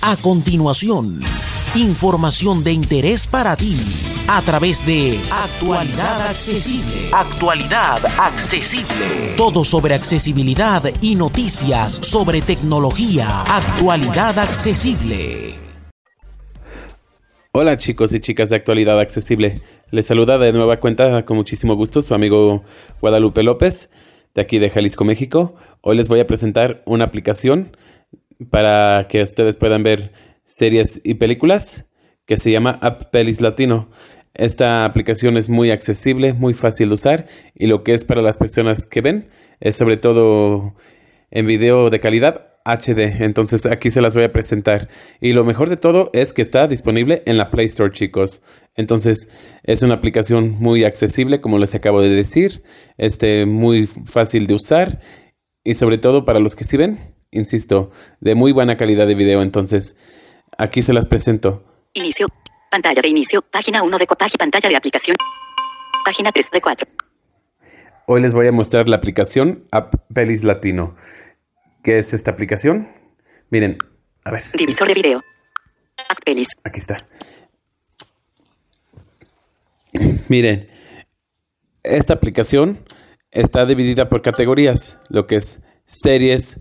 A continuación, información de interés para ti a través de Actualidad Accesible. Actualidad Accesible. Todo sobre accesibilidad y noticias sobre tecnología. Actualidad Accesible. Hola chicos y chicas de Actualidad Accesible. Les saluda de nueva cuenta con muchísimo gusto su amigo Guadalupe López de aquí de Jalisco, México. Hoy les voy a presentar una aplicación para que ustedes puedan ver series y películas que se llama App Pelis Latino. Esta aplicación es muy accesible, muy fácil de usar y lo que es para las personas que ven es sobre todo en video de calidad HD. Entonces aquí se las voy a presentar. Y lo mejor de todo es que está disponible en la Play Store, chicos. Entonces es una aplicación muy accesible, como les acabo de decir. Este, muy fácil de usar. Y sobre todo para los que sí ven, insisto, de muy buena calidad de video. Entonces aquí se las presento. Inicio. Pantalla de inicio. Página 1 de página pantalla de aplicación. Página 3 de 4. Hoy les voy a mostrar la aplicación App Pelis Latino. ¿Qué es esta aplicación? Miren, a ver. Divisor de video. App Pelis. Aquí está. Miren, esta aplicación está dividida por categorías, lo que es series,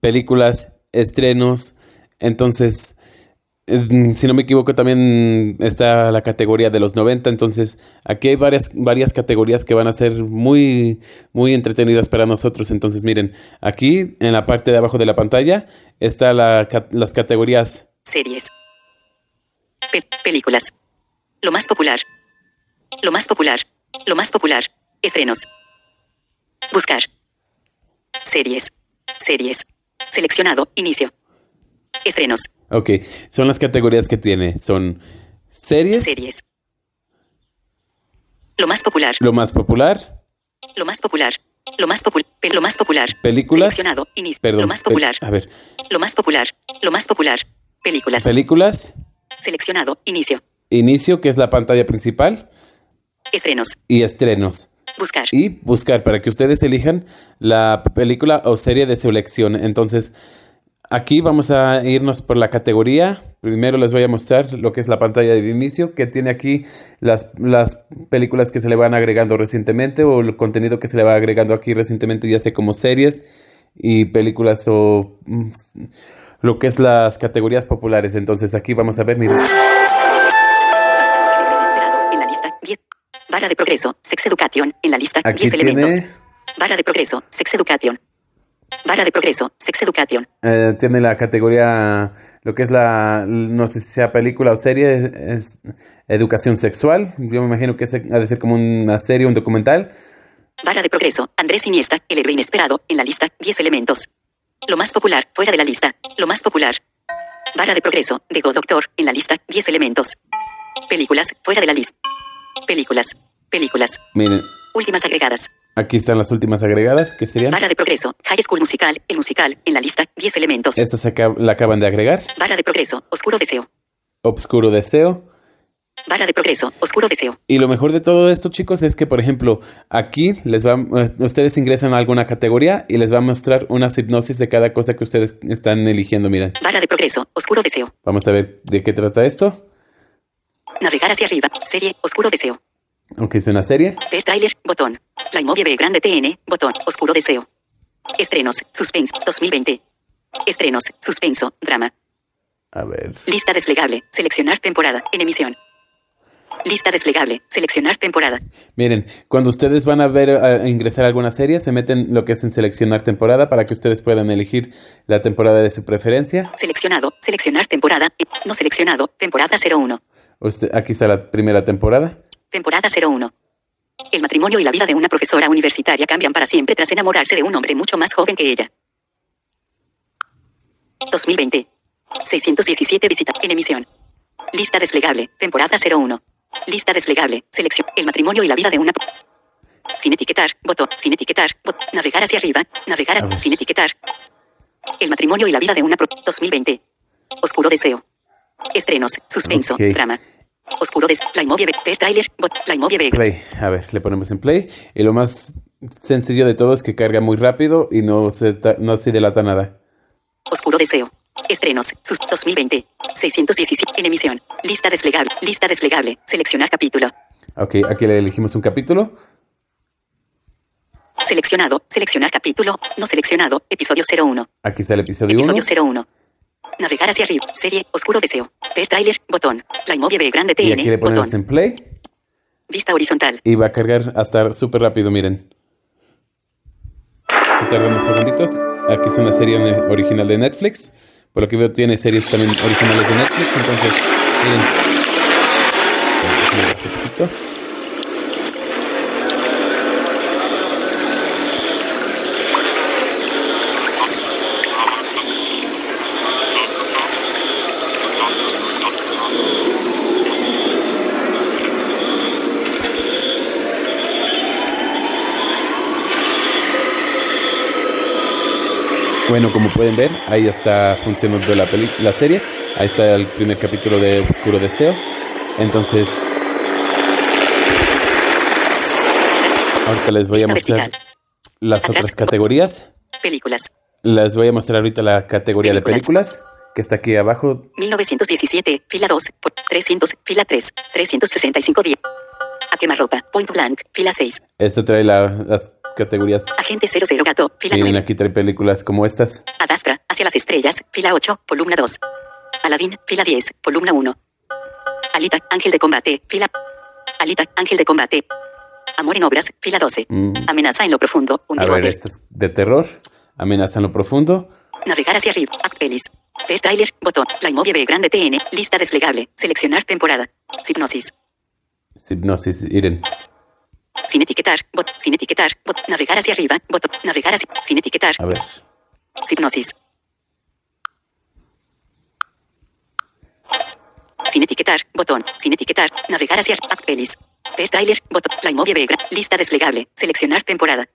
películas, estrenos. Entonces, Mm, si no me equivoco, también está la categoría de los 90. Entonces, aquí hay varias, varias categorías que van a ser muy, muy entretenidas para nosotros. Entonces, miren, aquí en la parte de abajo de la pantalla está la, las categorías. Series. películas. Lo más popular. Lo más popular. Lo más popular. Estrenos. Buscar. Series. Series. Seleccionado. Inicio. Estrenos. Ok, son las categorías que tiene. Son series. Series. Lo más popular. Lo más popular. Lo más popular. Lo más popular. Lo más popular. Películas. Seleccionado. Inicio. Perdón. Lo más popular. A ver. Lo más popular. Lo más popular. Películas. Películas. Seleccionado. Inicio. Inicio, que es la pantalla principal. Estrenos. Y estrenos. Buscar. Y buscar para que ustedes elijan la película o serie de su elección. Entonces, Aquí vamos a irnos por la categoría. Primero les voy a mostrar lo que es la pantalla de inicio, que tiene aquí las, las películas que se le van agregando recientemente o el contenido que se le va agregando aquí recientemente, ya sea como series y películas o mm, lo que es las categorías populares. Entonces aquí vamos a ver, miren. Vara de progreso, Sex Education, en la lista Aquí 10 tiene- elementos. Vara de progreso, Sex Education. Vara de progreso, Sex Education. Eh, tiene la categoría, lo que es la, no sé si sea película o serie, es, es educación sexual. Yo me imagino que es- ha de ser como una serie, un documental. Vara de progreso, Andrés Iniesta, el héroe inesperado, en la lista 10 elementos. Lo más popular, fuera de la lista. Lo más popular. Vara de progreso, de Go Doctor, en la lista 10 elementos. Películas, fuera de la lista. Películas, películas. Miren, Últimas agregadas. aquí están las últimas agregadas, que serían. Vara de progreso, High School Musical, el musical, en la lista 10 elementos. Esta se acab- la acaban de agregar. Vara de progreso, Oscuro Deseo. Obscuro Deseo. Vara de progreso, Oscuro Deseo. Y lo mejor de todo esto, chicos, es que, por ejemplo, aquí les va, eh, ustedes ingresan a alguna categoría y les va a mostrar una hipnosis de cada cosa que ustedes están eligiendo. Miren, Vara de progreso, Oscuro Deseo. vamos a ver de qué trata esto. Navegar hacia arriba, serie, Oscuro Deseo. Aunque es una serie. Ver trailer, botón. La Inmovie B Grande TN, botón. Oscuro Deseo. Estrenos, Suspense, 2020. Estrenos, Suspenso, Drama. A ver. Lista desplegable, seleccionar temporada, en emisión. Lista desplegable, seleccionar temporada. Miren, cuando ustedes van a ver a ingresar alguna serie, se meten lo que es en seleccionar temporada para que ustedes puedan elegir la temporada de su preferencia. Seleccionado, seleccionar temporada, no seleccionado, temporada 01. Usted- aquí está la primera temporada. Temporada 01. El matrimonio y la vida de una profesora universitaria cambian para siempre tras enamorarse de un hombre mucho más joven que ella. 2020. 617 visitas en emisión. Lista desplegable, temporada 01. Lista desplegable, selección. El matrimonio y la vida de una... Sin etiquetar, botón, sin etiquetar, bot, navegar hacia arriba, navegar A ver. a, sin etiquetar. El matrimonio y la vida de una... pro- 2020. Oscuro deseo. Estrenos, suspenso, Ok. drama. Oscuro deseo. Playmobil, trailer, bot, Playmobil, Play. A ver, le ponemos en play. Y lo más sencillo de todo es que carga muy rápido y no se, no se delata nada. Oscuro deseo. Estrenos. Sus 2020. 617. En emisión. Lista desplegable. Lista desplegable. Seleccionar capítulo. Ok, aquí le elegimos un capítulo. Seleccionado. Seleccionar capítulo. No seleccionado. Episodio 01. Aquí está el episodio 1. Episodio 01. Navegar hacia arriba. Serie. Oscuro deseo. Ver tráiler. Botón. Playmobil B grande Y aquí le TN. ponemos Botón. en play. Vista horizontal. Y va a cargar hasta súper rápido, miren. Se tarda unos segunditos. Aquí es una serie original de Netflix. Por lo que veo tiene series también originales de Netflix. Entonces, miren. Bueno, como pueden ver, ahí está funcionando la, peli- la serie. Ahí está el primer capítulo de Oscuro Deseo. Entonces, ahorita les voy a mostrar las otras categorías. Películas. Les voy a mostrar ahorita la categoría de Películas. que está aquí abajo. 1917. Fila 2. por 300. Fila 3. 365 días. A quemarropa. Point blank. Fila 6. Este trae la- las categorías. Agente 00 gato. Fila Miren, 9. aquí trae películas como estas. Adastra, hacia las estrellas, fila 8, columna 2. Aladín, fila 10, columna 1. Alita, ángel de combate, fila. Alita, ángel de combate. Amor en obras, fila 12. Mm. Amenaza en lo profundo, un A ver, esta es de terror. Amenaza en lo profundo. Navegar hacia arriba, act pelis. Ver trailer, botón. Playmobil B grande TN, lista desplegable. Seleccionar temporada. Hipnosis. Hipnosis, miren. Sin etiquetar, bot. Sin etiquetar, bot. Navegar hacia arriba, botón. Navegar hacia. Sin etiquetar, A ver. hipnosis. Sin etiquetar, botón. Sin etiquetar, navegar hacia Act Pelis. Ver trailer, botón. Playmobil B, gra- lista desplegable. Seleccionar temporada.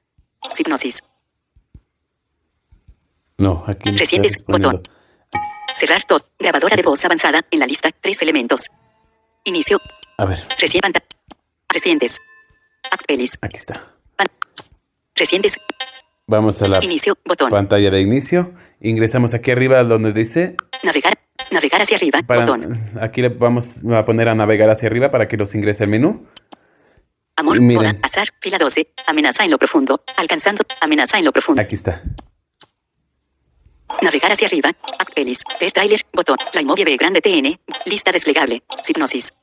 Hipnosis. No, aquí no Recientes, disponible. Cerrar todo. Grabadora de voz avanzada en la lista. Tres elementos. Inicio. A ver, Recién pantalla. Recientes. Act Pelis. aquí está. Recientes. Vamos a la Inicio. Botón. pantalla de inicio. Ingresamos aquí arriba donde dice Navegar. Navegar hacia arriba. para Botón. aquí le vamos a poner a navegar hacia arriba para que los ingrese al menú. Amor. Hora. Azar. Fila 12. Amenaza en lo profundo. Alcanzando. Amenaza en lo profundo. Aquí está. Navegar hacia arriba. Act Pelis. Ver trailer. Botón. Playmobil B grande TN. Lista desplegable. Hipnosis.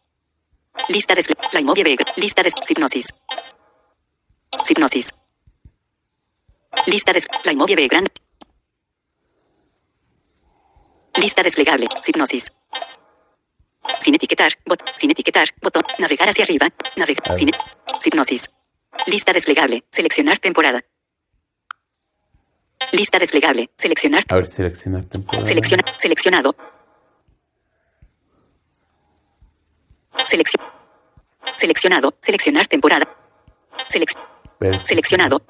Lista desplegable. Playmobil Lista de hipnosis. Hipnosis. Lista de Playmobil B grande. Lista desplegable. Hipnosis. Sin etiquetar. Bot. Sin etiquetar. Botón. Navegar hacia arriba. Navegar. Sin. Hipnosis. Lista desplegable. Seleccionar temporada. Lista desplegable. Seleccionar A ver, seleccionar temporada. Selecciona, seleccionado. Selección. Seleccionado, seleccionar temporada. Selec- seleccionado,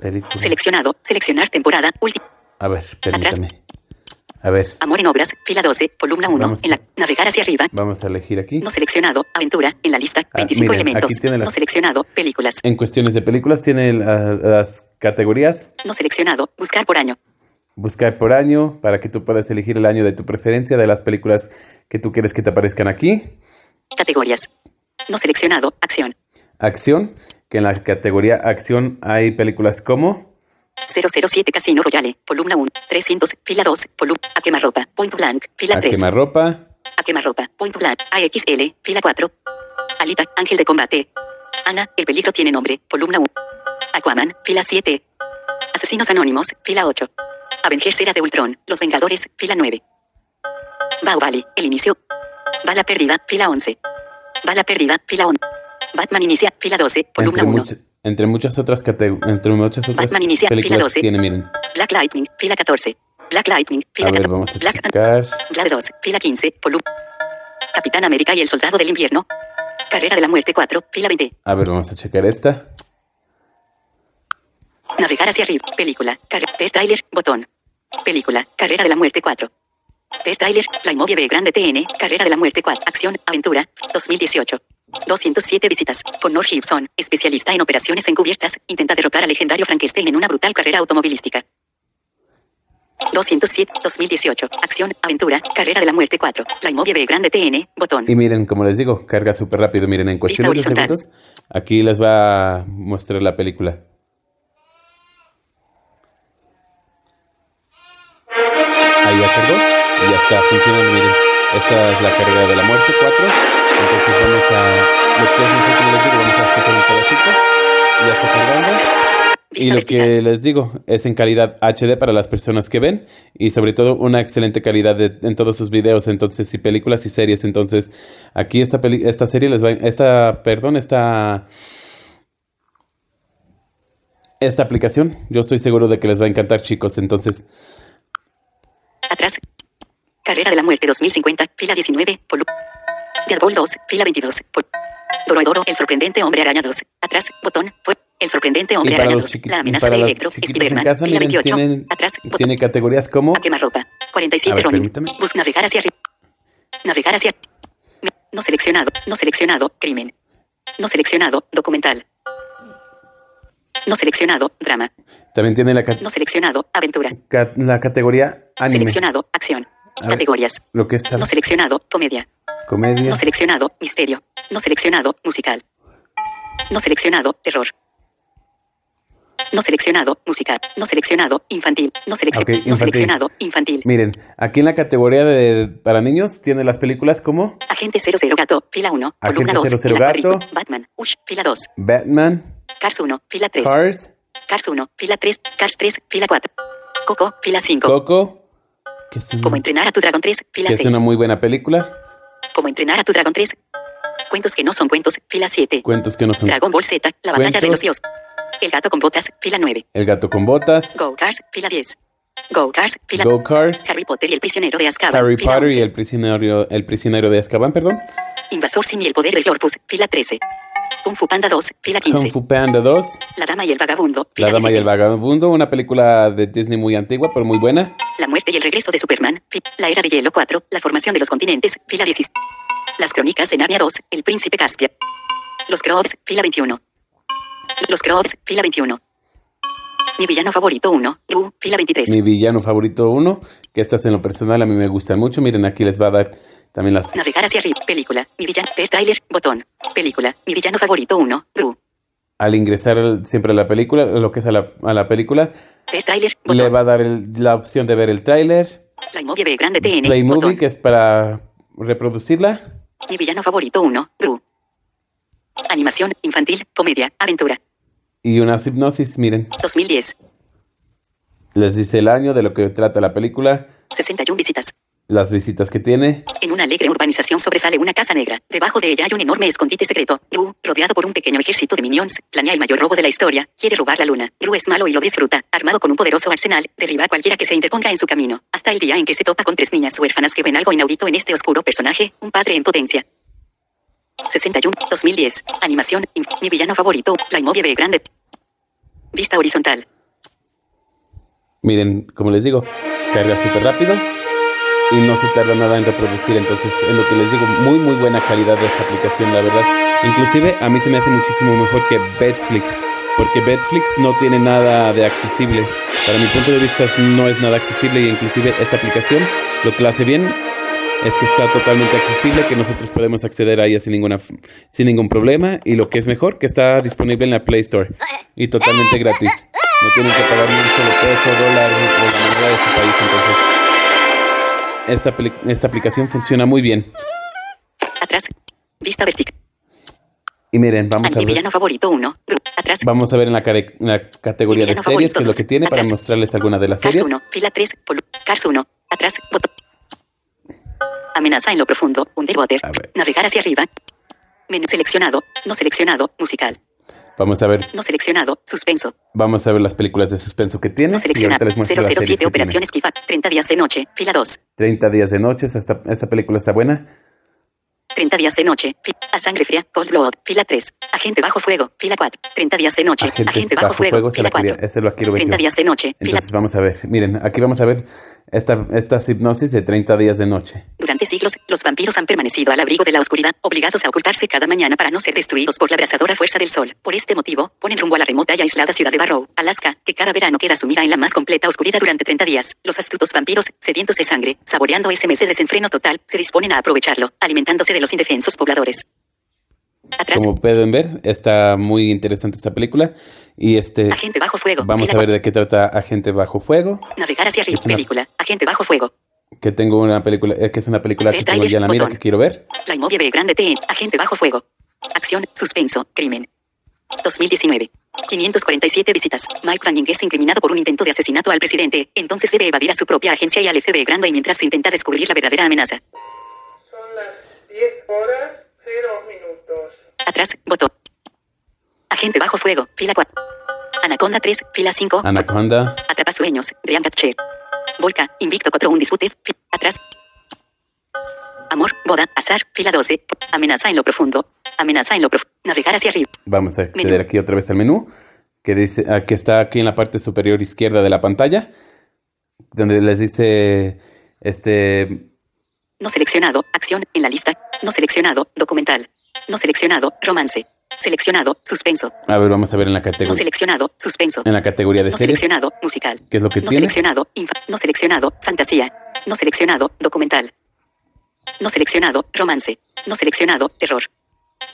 película. seleccionado, seleccionar temporada. Último. A ver, permítame. A ver, Amor en obras, fila 12, columna 1. Vamos. En la navegar hacia arriba. vamos a elegir aquí. No seleccionado, aventura, en la lista, Ah, 25 miren, elementos. aquí tiene las- No seleccionado, películas. En cuestiones de películas tiene la- las categorías. No seleccionado, buscar por año. Buscar por año para que tú puedas elegir el año de tu preferencia de las películas que tú quieres que te aparezcan aquí. Categorías. No seleccionado, acción. Acción, que en la categoría acción hay películas como 007 Casino Royale, columna 1, 300, fila 2, columna, a quemarropa, point blank, fila A 3. quemarropa, A quemarropa. Point blank. AXL. Fila 4. Alita. Ángel de combate. Ana. El peligro tiene nombre. Columna 1. Aquaman. Fila 7. Asesinos anónimos. Fila 8. Avengers Era de Ultron. Los Vengadores. Fila 9. Baobali. El inicio. Bala perdida. Fila 11. Bala perdida. Fila 11. Batman inicia. Fila 12. Columna entre, 1. much- entre muchas otras cate- entre muchas otras Batman inicia, fila películas 12. que tiene, miren. Black Lightning. Fila 14. Black Lightning. Fila A ver, 14. vamos a Black checar. Glad 2, fila 15, columna. Capitán América y el Soldado del Invierno. Carrera de la Muerte 4, fila 20. A ver, vamos a checar esta. Navegar hacia arriba, película. Carre ver trailer, botón. Película, Carrera de la Muerte 4. Ver trailer, Playmobil B grande TN, Carrera de la Muerte 4. Acción, aventura, 2018. 207 visitas. Connor Gibson, especialista en operaciones encubiertas, intenta derrotar al legendario Frankenstein en una brutal carrera automovilística. 207, 2018. Acción, aventura, carrera de la muerte 4. La inmovia B grande TN, botón. Y miren, como les digo, carga súper rápido. Miren, en cuestión de segundos, aquí les va a mostrar la película. Ahí ya cargó y ya está funcionando. Miren, esta es la carga de la muerte 4. Entonces vamos a. Lo que es nosotros les digo, vamos a escuchar un pedacito. Ya está cargando. Y lo que les digo es en calidad HD para las personas que ven y sobre todo una excelente calidad de- en todos sus videos, entonces y películas y series. Entonces aquí esta peli- esta serie les va, esta, perdón, esta esta aplicación, yo estoy seguro de que les va a encantar, chicos. Entonces Atrás. Carrera de la muerte 2050, fila 19, polu. Deadpool 2, fila 22, pol. Doroedoro, el sorprendente hombre araña 2. Atrás, botón, fue. El sorprendente hombre araña los 2. chiqui- La amenaza de Electro, Spiderman, fila miren, 28. tienen, Atrás, botón. tiene categorías como A quemarropa. 47 A ver, Ronin. Bus navegar hacia arriba. Navegar hacia. No seleccionado. No seleccionado. Crimen. No seleccionado. Documental. No seleccionado. Drama. también tiene la, No seleccionado. Aventura. ca- la categoría anime, Seleccionado. Acción. A ver. Categorías. lo que es No seleccionado. Comedia. comedia, No seleccionado. Misterio. No seleccionado. Musical. No seleccionado. Terror. No seleccionado. Musical. No seleccionado. Infantil. No, seleccio- Ok, no infantil. seleccionado. Infantil. Miren, aquí en la categoría de para niños tiene las películas como Agente 00 Gato, fila 1, columna Agente 2, 00 fila Gato. 4, Batman, Ush, fila 2, Batman, Cars 1, fila 3, Cars, Cars 1, fila 3, Cars 3, fila 4, Coco, fila 5, Coco, es, Como entrenar a tu dragón 3, fila que es 6, una muy buena película. Como entrenar a tu dragón 3, Cuentos que no son cuentos, fila 7, Cuentos que no son. Dragon Ball Z, la batalla de Cuentos. los dioses, El gato con botas, fila 9, El gato con botas, Go Cars, fila 10, Go Cars, fila Go Cars, Harry Potter y el prisionero de Azkaban, Harry Potter y 11, el prisionero, el prisionero de Azkaban, perdón. Invasor Sim y el poder del Corpus, fila 13, Kung Fu Panda 2, fila Kung 15, Fu Panda 2, La dama y el vagabundo, La Dama y el 16. Vagabundo, una película de Disney muy antigua, pero muy buena. La muerte y el regreso de Superman, la era de hielo 4, la formación de los continentes, fila 16. Las crónicas de Narnia 2, el príncipe Caspia. Los Croods, fila 21. Los Croods, fila 21. Mi villano favorito 1, Ru, fila 23. Mi villano favorito 1, que estas en lo personal a mí me gustan mucho. Miren, aquí les va a dar también las... Navegar hacia arriba, película. Mi villano, ver trailer, botón. Película. Mi villano favorito 1, Ru. Al ingresar siempre a la película, lo que es a la, a la película, Ver trailer, le va a dar el- la opción de ver el tráiler, La inmovia B grande TN, Play Movie, botón. que es para reproducirla, Mi villano favorito 1, Ru. Animación, infantil, comedia, aventura. Y una hipnosis, miren, 2010. les dice el año de lo que trata la película, 61 visitas. las visitas que tiene, En una alegre urbanización sobresale una casa negra. Debajo de ella hay un enorme escondite secreto. Gru, rodeado por un pequeño ejército de minions, planea el mayor robo de la historia. Quiere robar la luna. Gru es malo y lo disfruta. Armado con un poderoso arsenal, derriba a cualquiera que se interponga en su camino. Hasta el día en que se topa con tres niñas huérfanas que ven algo inaudito en este oscuro personaje, un padre en potencia. 61, 2010. Animación, mi villano favorito, la inmovia B grande. Vista horizontal. miren, como les digo, carga súper rápido y no se tarda nada en reproducir, entonces es lo que les digo, muy muy buena calidad de esta aplicación, la verdad. Inclusive a mí se me hace muchísimo mejor que Betflix, porque Betflix no tiene nada de accesible. Para mi punto de vista no es nada accesible y inclusive esta aplicación lo que la hace bien es que está totalmente accesible, que nosotros podemos acceder a ella sin ninguna sin ningún problema y lo que es mejor que está disponible en la Play Store y totalmente gratis. No tienen que pagar ni un solo peso, dólar o la moneda de su país, entonces esta, esta aplicación funciona muy bien. Atrás. Vista vertical. Y miren, vamos a ver, favorito 1. Gru. Atrás. vamos a ver en la, care- en la categoría de series qué es lo que tiene para mostrarles alguna de las Cars series. 1, fila 3, polu- Cars 1, atrás, botón. Amenaza en lo profundo, Underwater. Navegar hacia arriba. Menú seleccionado, no seleccionado, musical. Vamos a ver, No seleccionado, suspenso. vamos a ver las películas de suspenso que tiene. No seleccionado, ahorita les muestro las series 007 que tiene. Operación Esquiva, 30 días de noche, fila 2. 30 días de noches, esta, esta película está buena. 30 días de noche, a sangre fría, Cold Blood, fila 3. Agente bajo fuego, fila 4. 30 días de noche, Agente, bajo, fuego, se fila la quería- 4. ese lo quiero ver 30 yo. días de noche, fila Entonces vamos a ver, miren, aquí vamos a ver esta, esta hipnosis de 30 días de noche. Durante siglos, los vampiros han permanecido al abrigo de la oscuridad, obligados a ocultarse cada mañana para no ser destruidos por la abrasadora fuerza del sol. Por este motivo, ponen rumbo a la remota y aislada ciudad de Barrow, Alaska, que cada verano queda sumida en la más completa oscuridad durante 30 días. Los astutos vampiros, sedientos de sangre, saboreando ese mes de desenfreno total, se disponen a aprovecharlo, alimentándose de los indefensos pobladores. Atrás, Como pueden ver, está muy interesante esta película. Y este, agente bajo fuego. vamos a ver de qué trata Agente Bajo Fuego. Navegar hacia arriba. Una- Película. Agente bajo fuego. Que tengo una película, eh, que es una película que tengo ya en la mira que quiero ver. La grande T. Agente bajo fuego. Acción, suspenso, crimen. 2019. 547 visitas. Mike Banning es incriminado por un intento de asesinato al presidente. Entonces debe evadir a su propia agencia y al FBI grande mientras intenta descubrir la verdadera amenaza. Son las 10 horas 0 minutos. Atrás, botón. Agente bajo fuego. Fila 4. Anaconda 3. Fila 5. Anaconda. Atrapa sueños. Brian Gatcher. Volca. Invicto contra un dispute. Atrás. Amor. Boda. Azar. Fila 12. Amenaza en lo profundo. Amenaza en lo profundo. Navegar hacia arriba. Vamos a acceder Menú. aquí otra vez al menú. Que dice, que está aquí en la parte superior izquierda de la pantalla. Donde les dice, este, No seleccionado. Acción. En la lista. No seleccionado. Documental. No seleccionado. Romance. Seleccionado. Suspenso. a ver, vamos a ver en la No categoría, seleccionado. Suspenso. en la categoría de No series. seleccionado. Musical. ¿Qué es lo que No tiene? seleccionado. infa- no seleccionado. Fantasía. No seleccionado. Documental. No seleccionado. Romance. No seleccionado. Terror.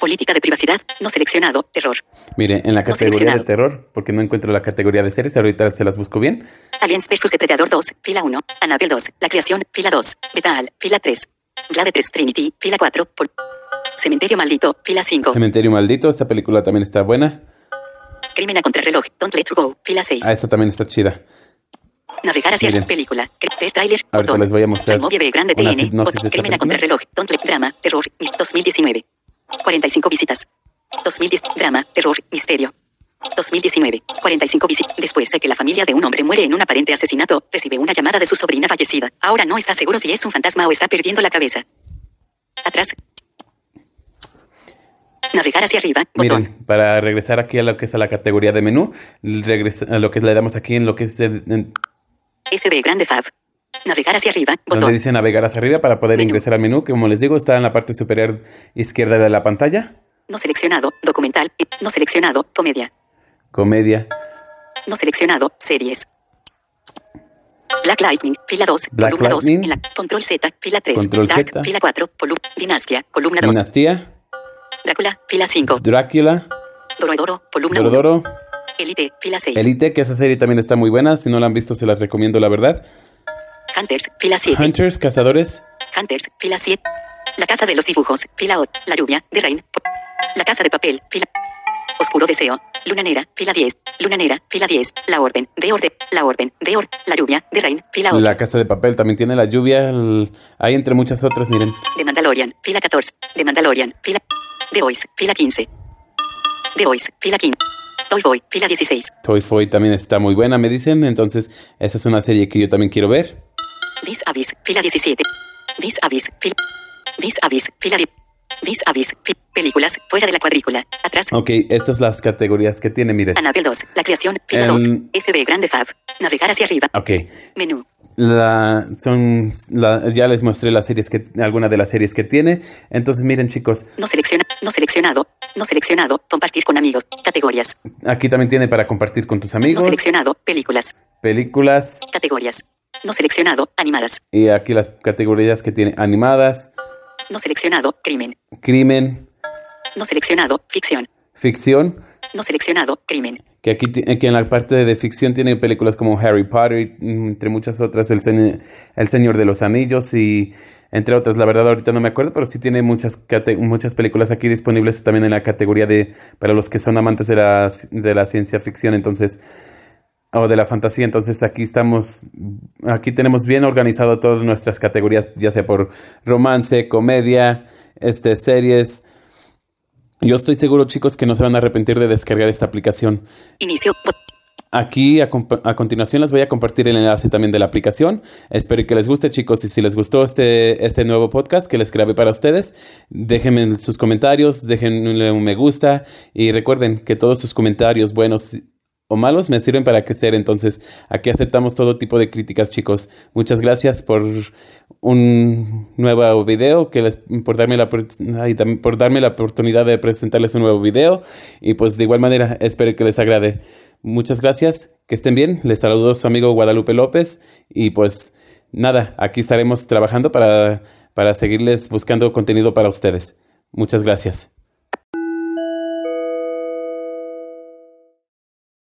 Política de privacidad. No seleccionado. Terror. Mire, en la No categoría de seleccionado. terror, porque no encuentro la categoría de series, ahorita se las busco bien. Aliens vs Depredador 2, fila 1. Annabelle 2, La Creación, fila 2. Betal, fila 3. Glade 3 Trinity, fila 4. Pol- Cementerio Maldito, fila 5. Cementerio Maldito, esta película también está buena. Crimen a contrarreloj, Don't Let You Go, fila 6. Ah, esta también está chida. Navegar hacia miren. la película. Ver trailer, Ahorita botón. les voy a mostrar grande una TN, de Crimen a contrarreloj, Don't Let Drama, Terror, mis- 2019. 45 visitas. 2010, drama, terror, misterio. 2019. 45 visitas. Después de que la familia de un hombre muere en un aparente asesinato, recibe una llamada de su sobrina fallecida. Ahora no está seguro si es un fantasma o está perdiendo la cabeza. Atrás. Navegar hacia arriba, botón. Miren, para regresar aquí a lo que es a la categoría de menú, regresa- a lo que le damos aquí en lo que es en- FB grande Fab. Navegar hacia arriba, donde botón. dice navegar hacia arriba para poder Menú. ingresar al menú, que como les digo, está en la parte superior izquierda de la pantalla. No seleccionado, documental. No seleccionado, comedia. Comedia, No seleccionado, series. Black Lightning, fila 2, Black columna 2, Lightning. en la Control Z, fila 3, Control Dark, Z. fila 4, Polu- Dinastia, columna 2, Dinastía, Drácula, fila 5, Drácula, Doroidoro, columna 1, Dorodoro, Elite, fila 6, Elite, que esa serie también está muy buena. Si no la han visto, se las recomiendo, la verdad. Hunters, fila 7, Hunters, Cazadores, Hunters, fila 7, La Casa de los Dibujos, fila 8, La Lluvia, de Rain, La Casa de Papel, fila Oscuro Deseo, Luna Negra, fila 10, Luna Negra, fila 10, La Orden, de Orden, La Orden, de Orden, La Lluvia, de Rain, fila 8, La Casa de Papel también tiene La Lluvia. el- Hay entre muchas otras, miren. The Mandalorian, fila 14. The Mandalorian, fila. The Voice, fila 15. The Voice, fila 15. Toy Boy, fila 16. Toy Foy también está muy buena, me dicen. Entonces, esa es una serie que yo también quiero ver. This Abyss, fila 17. This Abyss, fila. This Abyss, fila 10. This Abyss, fi- películas, fuera de la cuadrícula. Atrás, Ok, estas son las categorías que tiene, miren. Annabelle 2, La Creación, fila Em, 2. FB Grande Fab. Navegar hacia arriba. Ok, Menú. la, son, la- ya les mostré las series que, alguna de las series que tiene. Entonces, miren, chicos, No selecciona, no seleccionado. No seleccionado. Compartir con amigos. Categorías. aquí también tiene para compartir con tus No amigos, seleccionado. Películas. películas, Categorías. No seleccionado. Animadas. y aquí las categorías que tiene animadas, No seleccionado. Crimen. crimen, No seleccionado. Ficción. ficción. No seleccionado. Crimen. Que aquí, que en la parte de ficción tiene películas como Harry Potter, mm, entre muchas otras, El, Señor- El Señor de los Anillos y entre otras. La verdad ahorita no me acuerdo, pero sí tiene muchas, muchas películas aquí disponibles también en la categoría de, para los que son amantes de la, de la ciencia ficción, entonces, o de la fantasía. Entonces aquí estamos, aquí tenemos bien organizado todas nuestras categorías, ya sea por romance, comedia, este, series. Yo estoy seguro, chicos, que no se van a arrepentir de descargar esta aplicación. Inicio. Aquí a, a continuación les voy a compartir el enlace también de la aplicación. Espero que les guste chicos y si les gustó este, este nuevo podcast que les grabé para ustedes, déjenme sus comentarios, déjenle un me gusta y recuerden que todos sus comentarios buenos o malos me sirven para crecer. Entonces, aquí aceptamos todo tipo de críticas, chicos. Muchas gracias por un nuevo video, que les, por, darme la, por darme la oportunidad de presentarles un nuevo video. Y pues de igual manera, espero que les agrade. Muchas gracias, que estén bien. Les saludo su amigo Guadalupe López. Y pues nada, aquí estaremos trabajando para, para seguirles buscando contenido para ustedes. Muchas gracias.